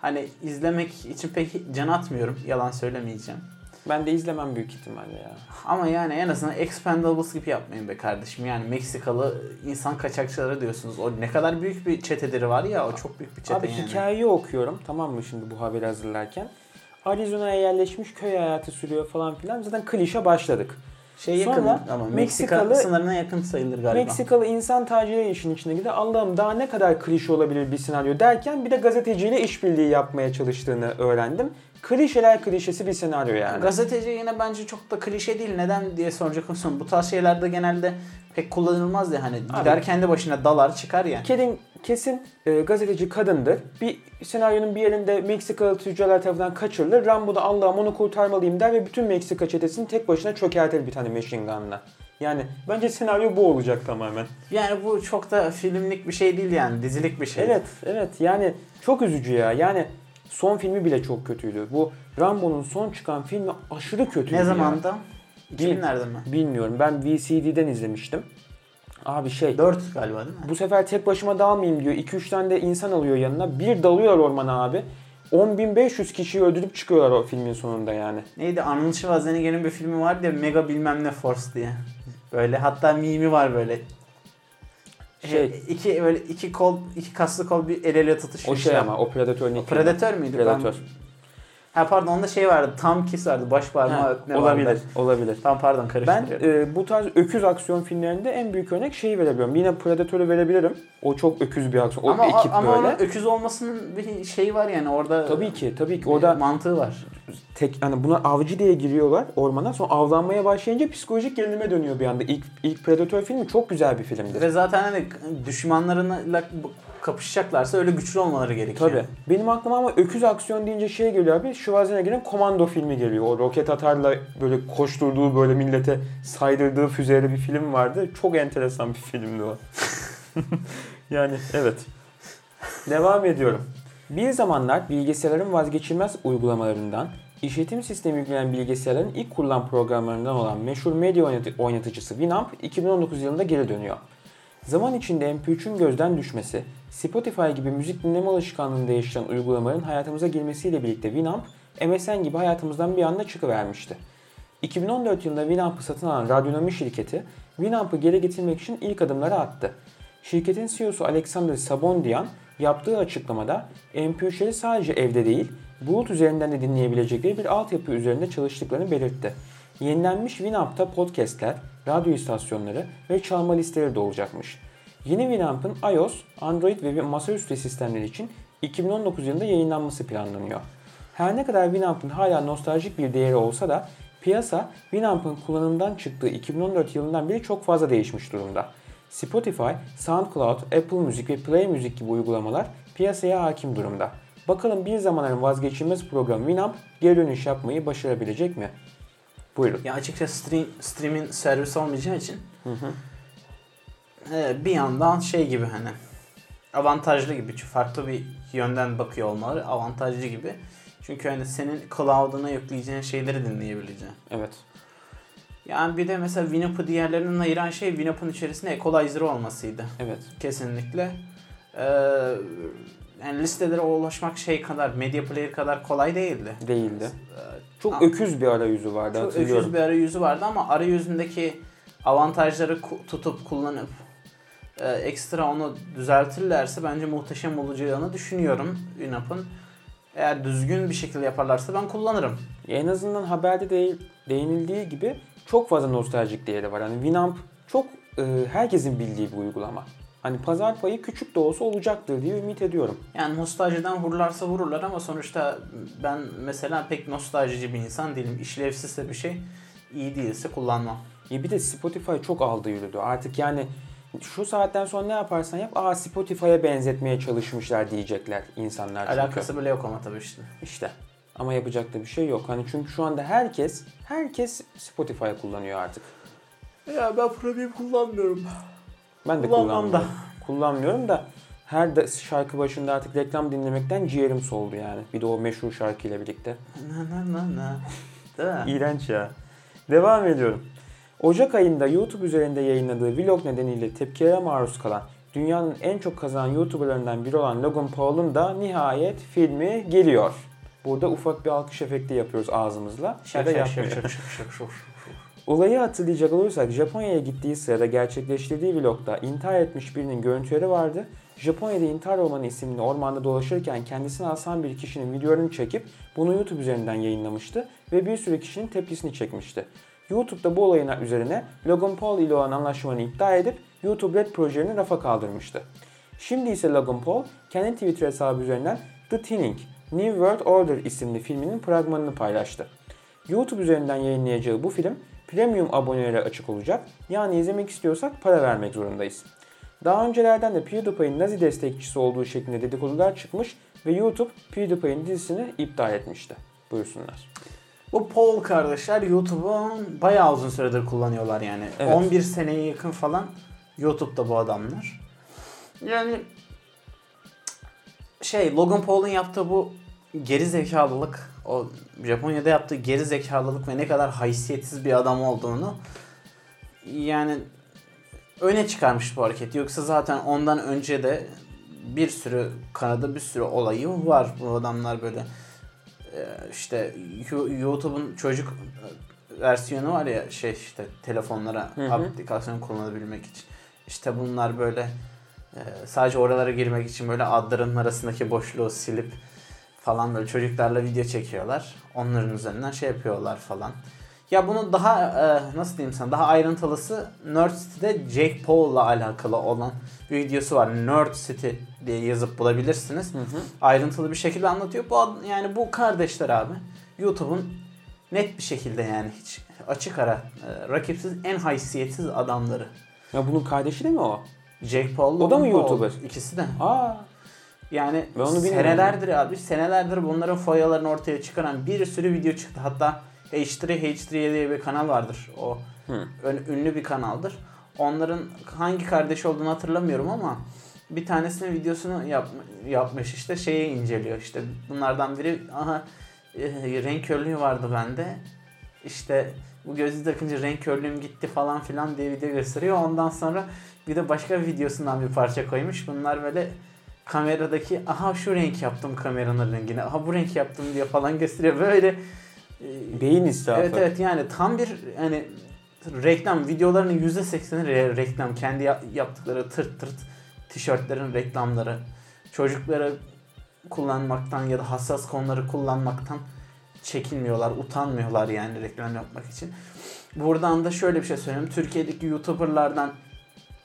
hani izlemek için pek can atmıyorum. Yalan söylemeyeceğim. Ben de izlemem büyük ihtimalle ya. Ama yani en azından Expendables gibi yapmayın be kardeşim. Yani Meksikalı insan kaçakçıları diyorsunuz. O ne kadar büyük bir çeteleri var ya. O çok büyük bir çete Abi yani. hikayeyi okuyorum tamam mı şimdi bu haberi hazırlarken. Arizona'ya yerleşmiş köy hayatı sürüyor falan filan. Zaten klişe başladık. Şey yakın Sonra ama Meksika Meksikalı- sınırına yakın sayılır galiba. Meksikalı insan taciri işin içine gider. Allah'ım daha ne kadar klişe olabilir bir senaryo derken bir de gazeteciyle işbirliği yapmaya çalıştığını öğrendim. Klişeler klişesi bir senaryo yani. Gazeteci yine bence çok da klişe değil. Neden diye soracak olursan bu tarz şeylerde genelde pek kullanılmaz ya hani gider kendi başına dalar çıkar ya. Kedin kesin e, gazeteci kadındır. Bir senaryonun bir yerinde Meksikalı tüccarlar tarafından kaçırılır. Rambo da Allah'ım onu kurtarmalıyım der ve bütün Meksika çetesini tek başına çökertir bir tane machine gun'la. Yani bence senaryo bu olacak tamamen. Yani bu çok da filmlik bir şey değil yani dizilik bir şey. Evet, evet. Yani çok üzücü ya. Yani son filmi bile çok kötüydü. Bu Rambo'nun son çıkan filmi aşırı kötüydü Ne zamanda? 2000'lerde mi? Bilmiyorum. Ben VCD'den izlemiştim. Abi şey 4 galiba değil mi? bu sefer tek başıma dalmayayım diyor. 2-3 tane de insan alıyor yanına. Bir dalıyorlar ormana abi. 10.500 kişiyi öldürüp çıkıyorlar o filmin sonunda yani. Neydi? Arnold Schwarzenegger'in bir filmi vardı ya Mega bilmem ne Force diye. Böyle hatta mimi var böyle. Şey- iki böyle iki kol, iki kaslı kol bir el ele tutuşuyor. O şey ama o Predator'un ilk Predatör müydü? Predator. Ben... Ha pardon onda şey vardı. Tam kiss vardı. Baş parmağı Ha, öpme olabilir, vardı. olabilir. Tam pardon Ben karıştırıyorum. e, bu tarz öküz aksiyon filmlerinde en büyük örnek şeyi verebiliyorum. Yine Predator'u verebilirim. O çok öküz bir aksiyon. O ama ekip ama böyle. onun öküz olmasının bir şeyi var yani orada. Tabii ki, tabii ki. Orada mantığı var. tek hani buna avcı diye giriyorlar ormana. Sonra avlanmaya başlayınca psikolojik gerilime dönüyor bir anda. İlk ilk Predator filmi çok güzel bir filmdir. Ve zaten hani düşmanlarıyla kapışacaklarsa öyle güçlü olmaları gerekiyor. Tabii. Benim aklıma ama öküz aksiyon deyince şey geliyor abi. Schwarzenegger'in Komando filmi geliyor. O roket atarla böyle koşturduğu böyle millete saydırdığı füzeyle bir film vardı. Çok enteresan bir filmdi o. *laughs* yani evet. Devam ediyorum. Bir zamanlar bilgisayarların vazgeçilmez uygulamalarından, işletim sistemi yüklenen bilgisayarların ilk kurulan programlarından olan meşhur medya oynatı- oynatıcısı Winamp 2019 yılında geri dönüyor. Zaman içinde MP3'ün gözden düşmesi, Spotify gibi müzik dinleme alışkanlığını değiştiren uygulamaların hayatımıza girmesiyle birlikte Winamp, MSN gibi hayatımızdan bir anda çıkıvermişti. 2014 yılında Winamp'ı satın alan Radyonomi şirketi, Winamp'ı geri getirmek için ilk adımları attı. Şirketin CEO'su Alexander Sabondian yaptığı açıklamada MP3'leri sadece evde değil, bulut üzerinden de dinleyebilecekleri bir altyapı üzerinde çalıştıklarını belirtti. Yenilenmiş Winamp'ta podcastler, radyo istasyonları ve çalma listeleri de olacakmış. Yeni Winamp'ın iOS, Android ve masaüstü sistemleri için 2019 yılında yayınlanması planlanıyor. Her ne kadar Winamp'ın hala nostaljik bir değeri olsa da piyasa Winamp'ın kullanımdan çıktığı 2014 yılından beri çok fazla değişmiş durumda. Spotify, SoundCloud, Apple Müzik ve Play Müzik gibi uygulamalar piyasaya hakim durumda. Bakalım bir zamanların vazgeçilmez programı Winamp geri dönüş yapmayı başarabilecek mi? Buyurun. Ya açıkçası stream, streaming servis olmayacağı için e, bir yandan şey gibi hani avantajlı gibi çünkü farklı bir yönden bakıyor olmaları avantajlı gibi. Çünkü hani senin cloud'una yükleyeceğin şeyleri dinleyebileceğin. Evet. Yani bir de mesela Winamp'ı diğerlerinden ayıran şey Winamp'ın içerisinde equalizer olmasıydı. Evet. Kesinlikle. Ee, yani listelere ulaşmak şey kadar, media player kadar kolay değildi. Değildi. Ee, Çok Ama- öküz bir arayüzü vardı Çok hatırlıyorum. öküz bir arayüzü vardı ama arayüzündeki avantajları tutup kullanıp e, ekstra onu düzeltirlerse bence muhteşem olacağını düşünüyorum Winamp'ın. Eğer düzgün bir şekilde yaparlarsa ben kullanırım. En azından haberde de değinildiği gibi çok fazla nostaljik değeri var. Hani Winamp çok e, herkesin bildiği bir uygulama. Hani pazar payı küçük de olsa olacaktır diye ümit ediyorum. Yani nostaljiden vururlarsa vururlar ama sonuçta ben mesela pek nostaljici bir insan değilim. İşlevsizse bir şey iyi değilse kullanmam. Ya bir de Spotify çok aldı yürüdü. Artık yani şu saatten sonra ne yaparsan yap, aa Spotify'a benzetmeye çalışmışlar diyecekler insanlar. çünkü. Alakası bile yok ama tabii işte. İşte. Ama yapacak da bir şey yok. Hani çünkü şu anda herkes, herkes Spotify kullanıyor artık. Ya ben premium kullanmıyorum. Ben de Kullanmam kullanmıyorum. *laughs* Kullanmıyorum da her de şarkı başında artık reklam dinlemekten ciğerim soldu yani. Bir de o meşhur şarkıyla birlikte. Na na na na. Değil mi? İğrenç ya. Devam ediyorum. Ocak ayında YouTube üzerinde yayınladığı vlog nedeniyle tepkilere maruz kalan dünyanın en çok kazanan YouTuberlarından biri olan Logan Paul'un da nihayet filmi geliyor. Burada ufak bir alkış efekti yapıyoruz ağzımızla. Şak da şak şak şak şak şak. Olayı hatırlayacak olursak Japonya'ya gittiği sırada gerçekleştirdiği vlogda intihar etmiş birinin görüntüleri vardı. Japonya'da intihar ormanı isimli ormanda dolaşırken kendisini asan bir kişinin videolarını çekip bunu YouTube üzerinden yayınlamıştı ve bir sürü kişinin tepkisini çekmişti. YouTube'da bu olayın üzerine Logan Paul ile olan anlaşmanı iptal edip YouTube Red projelerini rafa kaldırmıştı. Şimdi ise Logan Paul kendi Twitter hesabı üzerinden The Thinning New World Order isimli filminin fragmanını paylaştı. YouTube üzerinden yayınlayacağı bu film premium abonelere açık olacak. Yani izlemek istiyorsak para vermek zorundayız. Daha öncelerden de PewDiePie'in Nazi destekçisi olduğu şeklinde dedikodular çıkmış ve YouTube PewDiePie'in dizisini iptal etmişti. Buyursunlar. Bu Paul kardeşler YouTube'un bayağı uzun süredir kullanıyorlar yani. Evet. 11 seneye yakın falan YouTube'da bu adamlar. Yani şey Logan Paul'un yaptığı bu geri zekalılık, o Japonya'da yaptığı geri zekalılık ve ne kadar haysiyetsiz bir adam olduğunu yani öne çıkarmış bu hareket. Yoksa zaten ondan önce de bir sürü Kanada bir sürü olayı var. Bu adamlar böyle e, işte YouTube'un çocuk versiyonu var ya şey işte telefonlara Hı hı. aplikasyon kullanabilmek için. İşte bunlar böyle Ee, sadece oralara girmek için böyle adların arasındaki boşluğu silip falan böyle çocuklarla video çekiyorlar. Onların üzerinden şey yapıyorlar falan. Ya bunu daha e, nasıl diyeyim sana daha ayrıntılısı Nerd City'de Jake Paul'la alakalı olan bir videosu var. Nerd City diye yazıp bulabilirsiniz. Hı hı. Ayrıntılı bir şekilde anlatıyor. Bu yani bu kardeşler abi YouTube'un net bir şekilde yani hiç açık ara e, rakipsiz en haysiyetsiz adamları. Ya bunun kardeşi de mi o? Jake Paul O da mı Logan Paul. YouTuber? İkisi de. Aa. Yani senelerdir abi senelerdir bunların foyalarını ortaya çıkaran bir sürü video çıktı. Hatta H3 H3 diye bir kanal vardır. O ön- ünlü bir kanaldır. Onların hangi kardeş olduğunu hatırlamıyorum ama bir tanesinin videosunu yap, yapmış işte şeyi inceliyor işte bunlardan biri aha e, renk körlüğü vardı bende işte bu gözlüğü takınca renk körlüğüm gitti falan filan diye video gösteriyor ondan sonra bir de başka bir videosundan bir parça koymuş bunlar böyle kameradaki aha şu renk yaptım kameranın rengini aha bu renk yaptım diye falan gösteriyor böyle e, Beyin israfı. Evet evet yani tam bir hani reklam videolarının %80'i re- reklam. Kendi ya- yaptıkları tırt tırt tişörtlerin reklamları. Çocuklara kullanmaktan ya da hassas konuları kullanmaktan çekinmiyorlar, utanmıyorlar yani reklam yapmak için. Buradan da şöyle bir şey söyleyeyim. Türkiye'deki YouTuber'lardan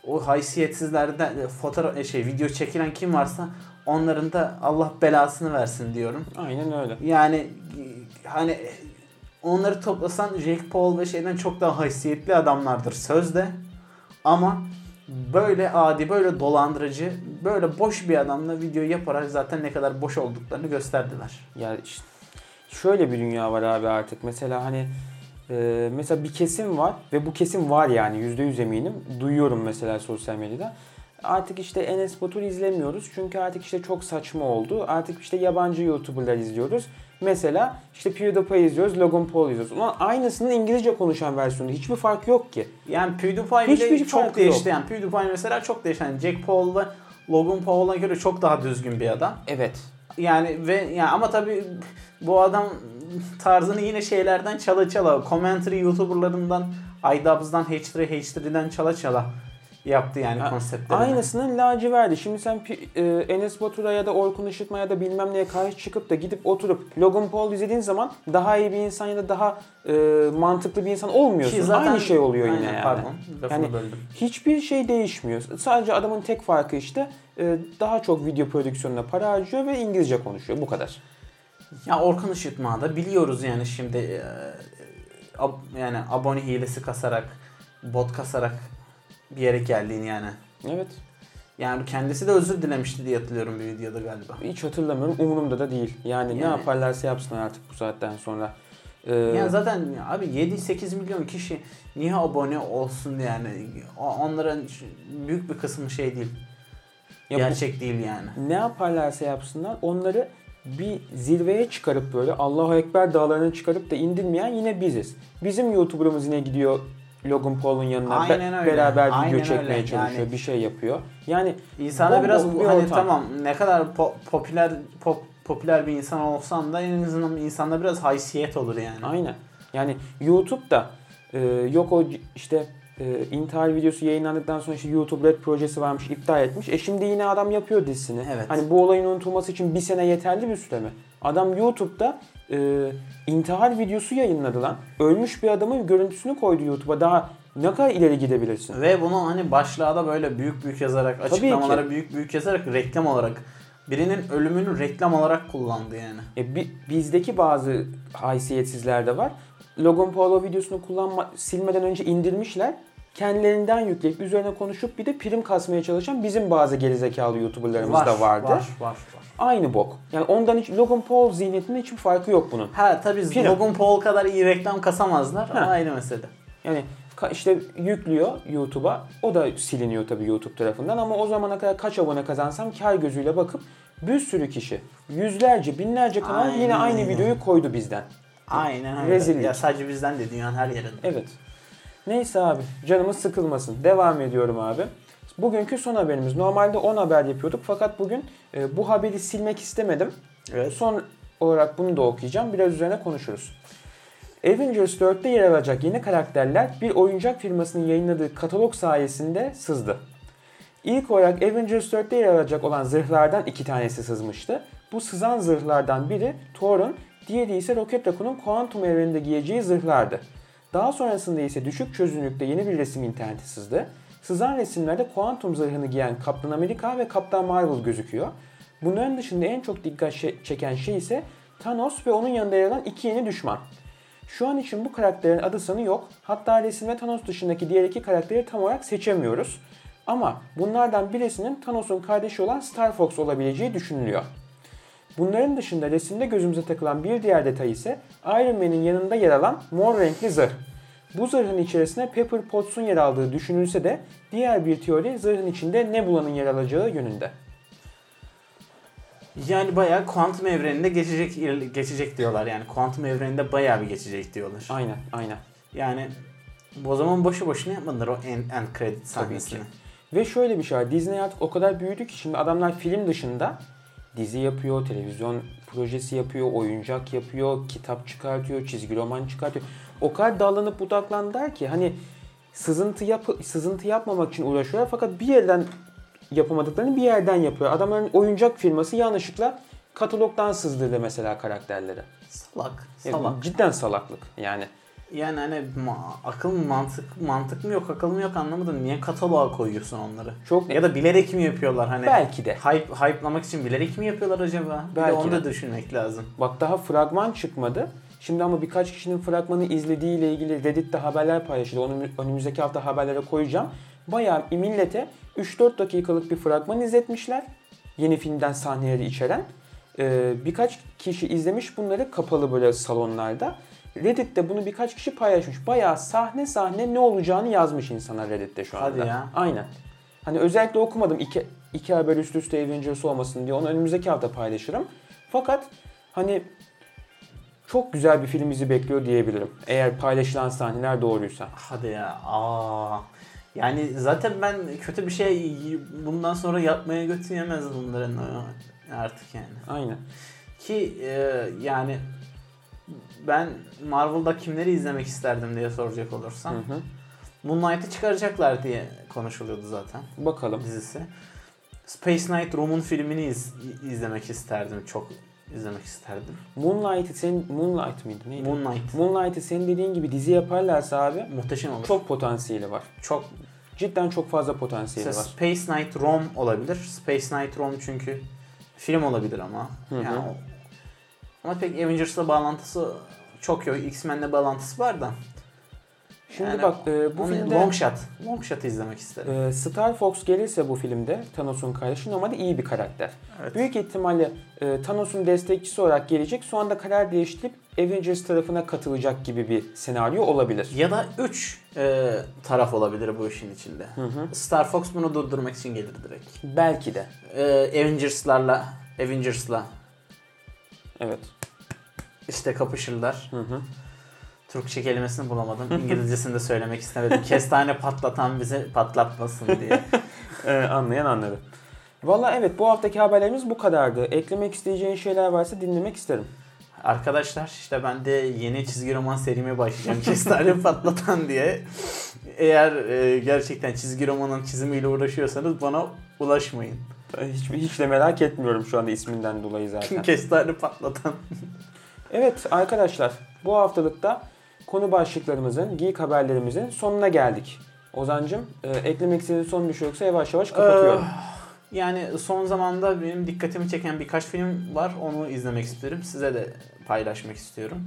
o haysiyetsizlerden e, fotoğraf e, şey video çekilen kim varsa onların da Allah belasını versin diyorum. Aynen öyle. Yani e, hani onları toplasan Jake Paul ve şeyden çok daha haysiyetli adamlardır sözde. Ama böyle adi, böyle dolandırıcı, böyle boş bir adamla video yaparak zaten ne kadar boş olduklarını gösterdiler. Ya işte şöyle bir dünya var abi artık. Mesela hani e, mesela bir kesim var ve bu kesim var yani yüzde yüz eminim. Duyuyorum mesela sosyal medyada. Artık işte Enes Batur izlemiyoruz çünkü artık işte çok saçma oldu. Artık işte yabancı YouTuber'lar izliyoruz. Mesela işte PewDiePie izliyoruz, Logan Paul izliyoruz. Ulan aynısının İngilizce konuşan versiyonu. Hiçbir fark yok ki. Yani PewDiePie Hiçbir bile çok değişti. yok. Yani PewDiePie mesela çok değişti. Yani Jake Paul ve Logan Paul'a göre çok daha düzgün bir adam. Evet. Yani ve yani ama tabii bu adam tarzını yine şeylerden çala çala commentary YouTuber'larından iDubbbz'dan H3 H3'den çala çala yaptı yani A- konseptlerini. Aynısının laciverdi. Şimdi sen e, Enes Batur'a ya da Orkun Işıtma ya da bilmem neye karşı çıkıp da gidip oturup Logan Paul izlediğin zaman daha iyi bir insan ya da daha e, mantıklı bir insan olmuyorsun. Ki zaten- Aynı şey oluyor yine yani. Pardon lafını Yani- böldüm. Hiçbir şey değişmiyor. Sadece adamın tek farkı işte e, daha çok video prodüksiyonuna para harcıyor ve İngilizce konuşuyor. Bu kadar. Ya Orkun Işıtma da biliyoruz yani şimdi e, ab- yani abone hilesi kasarak bot kasarak bir yere geldiğini yani. Evet. Yani kendisi de özür dilemişti diye hatırlıyorum bir videoda galiba. Hiç hatırlamıyorum. Umurumda da değil. Yani, ne Yani- yaparlarsa yapsınlar artık bu saatten sonra. E, Yani zaten abi 7-8 milyon kişi niye abone olsun yani? Onların büyük bir kısmı şey değil. ya bu- gerçek değil yani. ne yaparlarsa yapsınlar onları bir zirveye çıkarıp böyle Allahu Ekber dağlarına çıkarıp da indirmeyen yine biziz. Bizim YouTuber'ımız yine gidiyor Logan Paul'un yanına be- Aynen öyle. beraber video Aynen çekmeye öyle. çalışıyor, Yani- bir şey yapıyor. Yani İnsana biraz bir hani ortam. tamam ne kadar po- popüler pop, popüler bir insan olsan da en azından insanda biraz haysiyet olur yani. aynen. Yani YouTube'da e, yok o işte e, intihar videosu yayınlandıktan sonra işte YouTube Red projesi varmış iptal etmiş. E şimdi yine adam yapıyor dizisini. Evet. Hani bu olayın unutulması için bir sene yeterli bir süre mi? Adam YouTube'da e, intihar videosu yayınladı lan. Ölmüş bir adamın görüntüsünü koydu YouTube'a. Daha ne kadar ileri gidebilirsin? Ve bunu hani başlığa da böyle büyük büyük yazarak, açıklamalara büyük büyük yazarak reklam olarak birinin ölümünü reklam olarak kullandı yani. E, bi- bizdeki bazı haysiyetsizler de var. Logan Paul videosunu kullanma, silmeden önce indirmişler. Kendilerinden yükleyip üzerine konuşup bir de prim kasmaya çalışan bizim bazı gerizekalı YouTuber'larımız da vardı. Var, var, var. Aynı bok. Yani ondan hiç Logan Paul zihniyetinde hiçbir farkı yok bunun. Ha tabii Prim. Logan Paul kadar iyi reklam kasamazlar ama Ha. ayrı mesele. Yani işte yüklüyor YouTube'a. O da siliniyor tabii YouTube tarafından ama o zamana kadar kaç abone kazansam kar gözüyle bakıp bir sürü kişi, yüzlerce, binlerce kanal Aynen yine aynı öyle. videoyu koydu bizden. Aynen öyle. Rezillik. Ya sadece bizden de dünyanın her yerinde. Evet. Neyse abi canımız sıkılmasın. Devam ediyorum abi. Bugünkü son haberimiz. Normalde 10 haber yapıyorduk fakat bugün e, bu haberi silmek istemedim. Evet. Son olarak bunu da okuyacağım. Biraz üzerine konuşuruz. Avengers 4'te yer alacak yeni karakterler bir oyuncak firmasının yayınladığı katalog sayesinde sızdı. İlk olarak Avengers 4'te yer alacak olan zırhlardan iki tanesi sızmıştı. Bu sızan zırhlardan biri Thor'un, diğeri ise Rocket Raccoon'un kuantum evreninde giyeceği zırhlardı. Daha sonrasında ise düşük çözünürlükte yeni bir resim interneti sızdı. Sızan resimlerde kuantum zırhını giyen Kaptan Amerika ve Kaptan Marvel gözüküyor. Bunların dışında en çok dikkat çeken şey ise Thanos ve onun yanında yer alan iki yeni düşman. Şu an için bu karakterin adı sanı yok. Hatta resimde Thanos dışındaki diğer iki karakteri tam olarak seçemiyoruz. Ama bunlardan birisinin Thanos'un kardeşi olan Star Fox olabileceği düşünülüyor. Bunların dışında resimde gözümüze takılan bir diğer detay ise Iron Man'in yanında yer alan mor renkli zırh. Bu zırhın içerisine Pepper Potts'un yer aldığı düşünülse de diğer bir teori zırhın içinde Nebula'nın yer alacağı yönünde. Yani bayağı kuantum evreninde geçecek geçecek diyorlar yani. Kuantum evreninde bayağı bir geçecek diyorlar. Aynen, aynen. Yani o zaman boşu boşuna yapmadılar o end, end credit sahnesini. Ve şöyle bir şey var. Disney artık o kadar büyüdü ki şimdi adamlar film dışında dizi yapıyor, televizyon projesi yapıyor, oyuncak yapıyor, kitap çıkartıyor, çizgi roman çıkartıyor. O kadar dallanıp budaklandılar ki hani sızıntı yap sızıntı yapmamak için uğraşıyorlar fakat bir yerden yapamadıklarını bir yerden yapıyor. Adamların oyuncak firması yanlışlıkla katalogdan sızdırdı mesela karakterleri. Salak. Yani Salak. cidden salaklık yani. Yani hani ma- akıl mı mantık mantık mı yok akıl mı yok anlamadım. Niye kataloğa koyuyorsun onları? Çok Ya da bilerek mi yapıyorlar hani? belki de. Hype, hype'lamak için bilerek mi yapıyorlar acaba? Bir de Belki onu de. da düşünmek lazım. Bak daha fragman çıkmadı. Şimdi ama birkaç kişinin fragmanı izlediğiyle ilgili Reddit'te haberler paylaşıldı. Onu önümüzdeki hafta haberlere koyacağım. Bayağı millete 3-4 dakikalık bir fragman izletmişler. Yeni filmden sahneleri içeren. Ee, birkaç kişi izlemiş bunları kapalı böyle salonlarda. Reddit'te bunu birkaç kişi paylaşmış. Bayağı sahne sahne ne olacağını yazmış insanlar Reddit'te şu anda. Hadi ya. Aynen. Hani özellikle okumadım iki, iki haber üst üste Avengers olmasın diye onu önümüzdeki hafta paylaşırım. Fakat hani çok güzel bir film bizi bekliyor diyebilirim. Eğer paylaşılan sahneler doğruysa. Hadi ya. Aa. Yani zaten ben kötü bir şey bundan sonra yapmaya götüremez bunların artık yani. Aynen. Ki e, yani ben Marvel'da kimleri izlemek isterdim diye soracak olursan. Hı hı. Moonlight'ı çıkaracaklar diye konuşuluyordu zaten Bakalım. dizisi. Space Knight Room'un filmini iz- izlemek isterdim. Çok izlemek isterdim. Moonlight'ı sen Moonlight mıydı neydi? Moonlight. Moonlight'ı senin dediğin gibi dizi yaparlarsa abi Muhteşem olur. çok potansiyeli var. çok Cidden çok fazla potansiyeli Mesela var. Space Knight Rome olabilir. Space Knight Rome çünkü film olabilir ama. Hı hı. Yani o- ama pek Avengers'la bağlantısı çok yok. X-Men'le bağlantısı var da. Şimdi Yani bak e, bu filmde Long Shot. Long Shot'ı izlemek isterim. e, Star Fox gelirse bu filmde Thanos'un kardeşi normalde iyi bir karakter. Evet. Büyük ihtimalle e, Thanos'un destekçisi olarak gelecek. Şu anda karar değiştirip Avengers tarafına katılacak gibi bir senaryo olabilir. Ya da 3 taraf olabilir bu işin içinde. Hı hı. Star Fox bunu durdurmak için gelir direkt. Belki de. E, Avengers'larla Avengers'la Evet. işte kapışırlar. Hı hı. Türkçe kelimesini bulamadım. İngilizcesini de söylemek istemedim. Kestane patlatan bizi patlatmasın diye. *laughs* Ee, anlayan anladı. Valla evet bu haftaki haberlerimiz bu kadardı. Eklemek isteyeceğin şeyler varsa dinlemek isterim. Arkadaşlar işte ben de yeni çizgi roman serime başlayacağım. Kestane patlatan diye. Eğer e, gerçekten çizgi romanın çizimiyle uğraşıyorsanız bana ulaşmayın. Hiç, hiç de merak etmiyorum şu anda isminden dolayı zaten. Kestane patlatan. Evet arkadaşlar bu haftalıkta konu başlıklarımızın, geek haberlerimizin sonuna geldik. Ozancım e, eklemek istediğin son bir şey yoksa yavaş yavaş kapatıyorum. Ee, yani son zamanda benim dikkatimi çeken birkaç film var. Onu izlemek isterim. Size de paylaşmak istiyorum.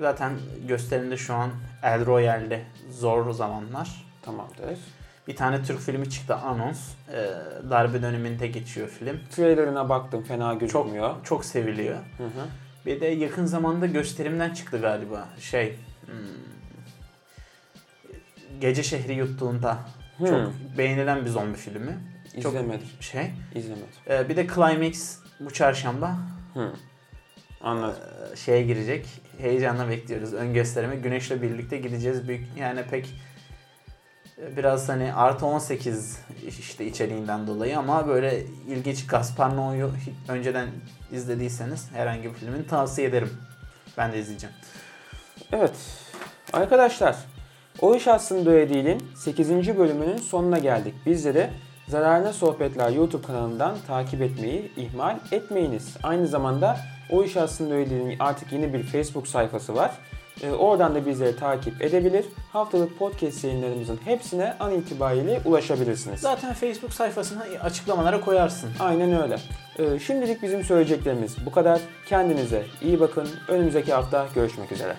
Zaten gösterimde şu an El Royale'de zor zamanlar. Tamamdır. Bir tane Türk filmi çıktı Anons. Ee, darbe döneminde geçiyor film. Trailerına baktım fena Çok gözükmüyor. çok seviliyor. Hı hı. Bir de yakın zamanda gösterimden çıktı galiba. Şey hmm, Gece Şehri Yuttuğunda Hmm. çok beğenilen bir zombi filmi. Çok İzlemedim. şey. İzlemedim. Ee, bir de Climax bu çarşamba Hı. Anladım. e, şeye girecek. Heyecanla bekliyoruz. Ön gösterime Güneş'le birlikte gideceğiz. Büyük yani pek e, biraz hani artı 18 işte içeriğinden dolayı ama böyle ilginç Gaspar Noé'yu önceden izlediyseniz herhangi bir filmini tavsiye ederim. Ben de izleyeceğim. Evet. Arkadaşlar o iş aslında öyle değilin 8. bölümünün sonuna geldik. Bizleri Zararına Sohbetler YouTube kanalından takip etmeyi ihmal etmeyiniz. Aynı zamanda O İş Aslında Öyle'nin artık yeni bir Facebook sayfası var. Ee, oradan da bizleri takip edebilir. Haftalık podcast yayınlarımızın hepsine an itibariyle ulaşabilirsiniz. Zaten Facebook sayfasına açıklamalara koyarsın. Aynen öyle. Ee, şimdilik bizim söyleyeceklerimiz bu kadar. Kendinize iyi bakın. Önümüzdeki hafta görüşmek üzere.